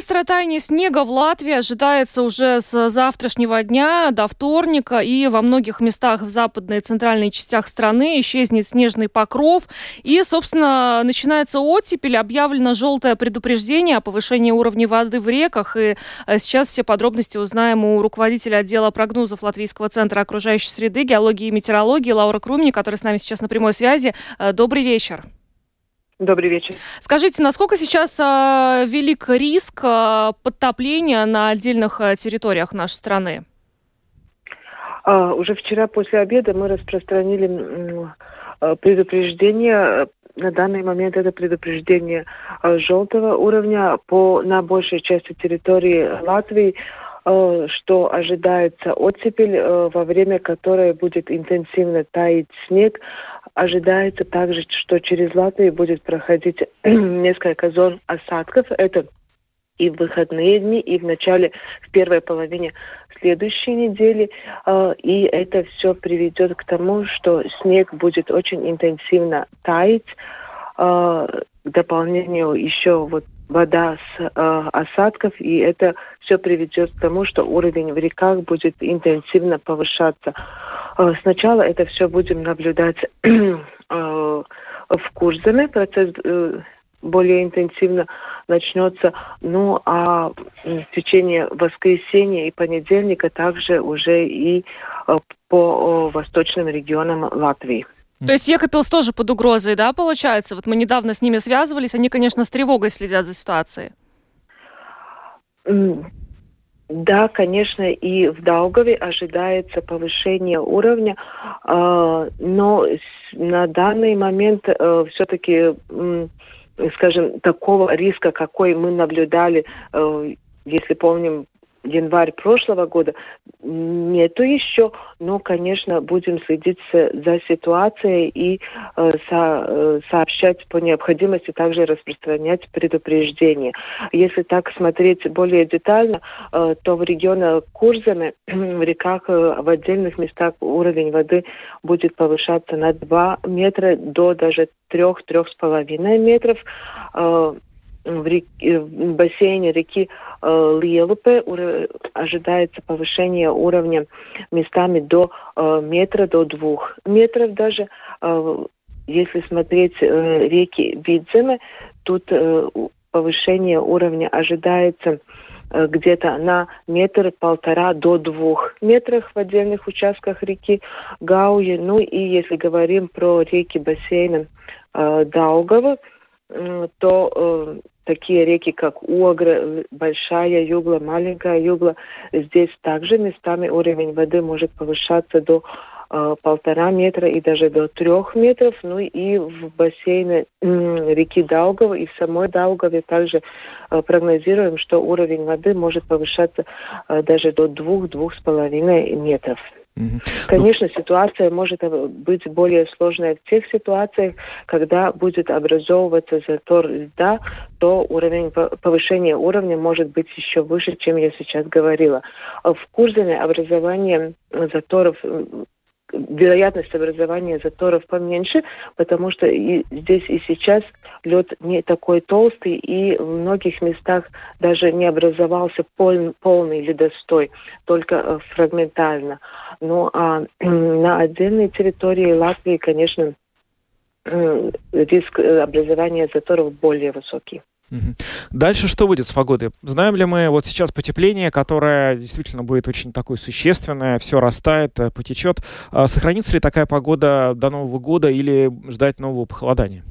Быстрое таяние снега в Латвии ожидается уже с завтрашнего дня до вторника, и во многих местах в западной и центральной частях страны исчезнет снежный покров, и, собственно, начинается оттепель, объявлено желтое предупреждение о повышении уровня воды в реках, и э, сейчас все подробности узнаем у руководителя отдела прогнозов Латвийского центра окружающей среды, геологии и метеорологии Лаура Крумни, которая с нами сейчас на прямой связи. Э, добрый вечер. Добрый вечер. Скажите, насколько сейчас э, велик риск э, подтопления на отдельных э, территориях нашей страны? А, уже вчера после обеда мы распространили э, предупреждение на данный момент это предупреждение э, желтого уровня по, на большей части территории Латвии, что ожидается оттепель, во время которой будет интенсивно таять снег, Ожидается также, что через Латвию будет проходить несколько зон осадков. Это и в выходные дни, и в начале, в первой половине следующей недели. А, и это все приведет к тому, что снег будет очень интенсивно таять. А, к дополнению еще вот вода с э, осадков, и это все приведет к тому, что уровень в реках будет интенсивно повышаться. Э, сначала это все будем наблюдать э, в Курзаме, процесс э, более интенсивно начнется. Ну а в течение воскресенья и понедельника также уже и э, по э, восточным регионам Латвии. То есть Екапилс тоже под угрозой, да, получается? Вот мы недавно с ними связывались, они, конечно, с тревогой следят за ситуацией. Да, конечно, и в Даугаве ожидается повышение уровня, а, но на данный момент э, все-таки, скажем, такого риска, какой мы наблюдали, э, если помним, январь прошлого года нету еще, но, конечно, будем следить за ситуацией и э, со, э, сообщать по необходимости, также распространять предупреждения. Если так смотреть более детально, э, то в регионе Курзаме, в реках, э, в отдельных местах уровень воды будет повышаться на 2 метра до даже 3-3,5 метров. Э, в, реке, э, в бассейне реки э, Лиелупе ожидается повышение уровня местами до э, метра, до двух метров даже. Если смотреть реки Видземе, тут повышение уровня ожидается где-то на метр-полтора до двух метров в отдельных участках реки Гауи. Ну и если говорим про реки бассейна э, Даугава, то э, такие реки, как Угра, Большая Югла, Маленькая Югла, здесь также местами уровень воды может повышаться до э, полтора метра и даже до трех метров. Ну и в бассейне реки Даугава и в самой Даугаве также э, прогнозируем, что уровень воды может повышаться э, даже до двух-двух с половиной метров. Конечно, ситуация может быть более сложной в тех ситуациях, когда будет образовываться затор льда, то уровень повышения уровня может быть еще выше, чем я сейчас говорила. В Курзаме образование заторов вероятность образования заторов поменьше, потому что и здесь и сейчас лед не такой толстый, и в многих местах даже не образовался пол, полный ледостой, только э, фрагментально. Ну а на отдельной территории Латвии, конечно, риск э, образования заторов более высокий. Дальше что будет с погодой? Знаем ли мы вот сейчас потепление, которое действительно будет очень такое существенное, все растает, э, потечет. А сохранится ли такая погода до Нового года или ждать нового похолодания?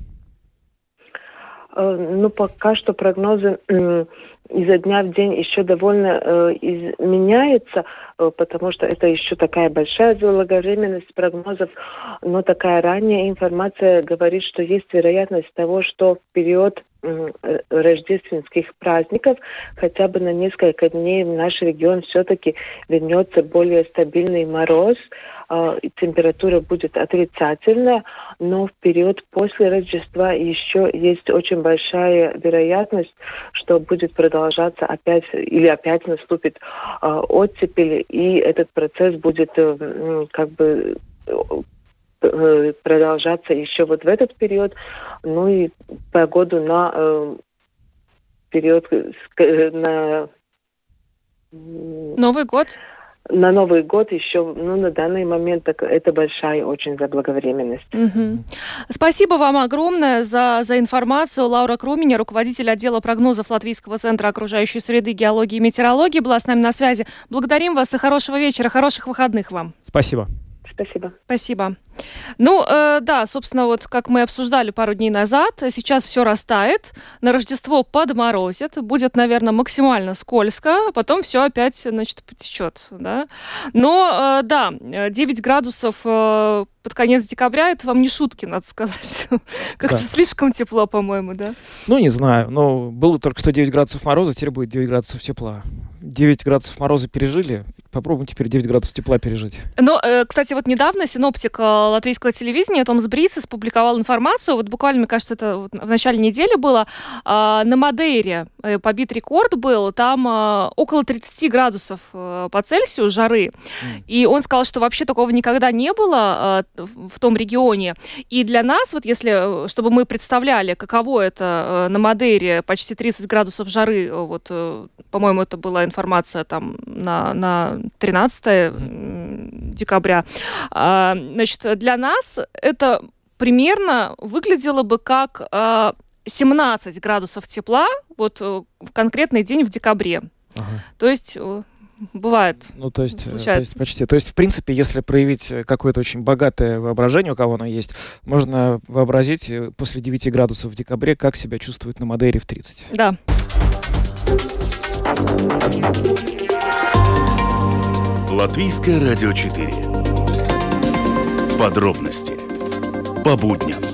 Э, ну, пока что прогнозы изо дня в день еще довольно э, изменяются, э, потому что это еще такая большая заблаговременность прогнозов, но такая ранняя информация говорит, что есть вероятность того, что в период рождественских праздников хотя бы на несколько дней в наш регион все-таки вернется более стабильный мороз, э, температура будет отрицательная, но в период после Рождества еще есть очень большая вероятность, что будет продолжаться опять или опять наступит э, оттепель, и этот процесс будет э, как бы Э, продолжаться еще вот в этот период, ну и погоду на э, период э, на Новый год? На Новый год еще, ну, на данный момент так, это большая очень заблаговременность. Угу. Спасибо вам огромное за, за информацию. Лаура Круменя, руководитель отдела прогнозов Латвийского центра окружающей среды, геологии и метеорологии, была с нами на связи. Благодарим вас и хорошего вечера, хороших выходных вам. Спасибо. Спасибо. Спасибо. Ну, э, да, собственно, вот как мы обсуждали пару дней назад, сейчас все растает, на Рождество подморозит, будет, наверное, максимально скользко, а потом все опять, значит, потечет, да. Но, э, да, 9 градусов э, под конец декабря, это вам не шутки, надо сказать. Как-то да. слишком тепло, по-моему, да? Ну, не знаю, но было только что 9 градусов мороза, теперь будет 9 градусов тепла. 9 градусов мороза пережили, попробуем теперь 9 градусов тепла пережить. Но, э, кстати, вот недавно синоптик латвийского телевидения Томс Брицес публиковал информацию, вот буквально, мне кажется, это вот в начале недели было, на Мадейре э, побит рекорд был, там а, около 30 градусов э, по Цельсию жары, mm. и он сказал, что вообще такого никогда не было а, в том регионе, и для нас, вот если, чтобы мы представляли, каково это на Мадейре, почти 30 градусов жары, вот, по-моему, это была информация там на, на 13 mm. декабря, а, значит, для нас это примерно выглядело бы как 17 э, градусов тепла вот э, в конкретный день в декабре. Ага. То есть э, бывает. Ну, то есть, случается. то есть почти. То есть, в принципе, если проявить какое-то очень богатое воображение, у кого оно есть, можно вообразить после 9 градусов в декабре, как себя чувствует на Мадейре в 30. Да. Латвийское радио 4. Подробности по будням.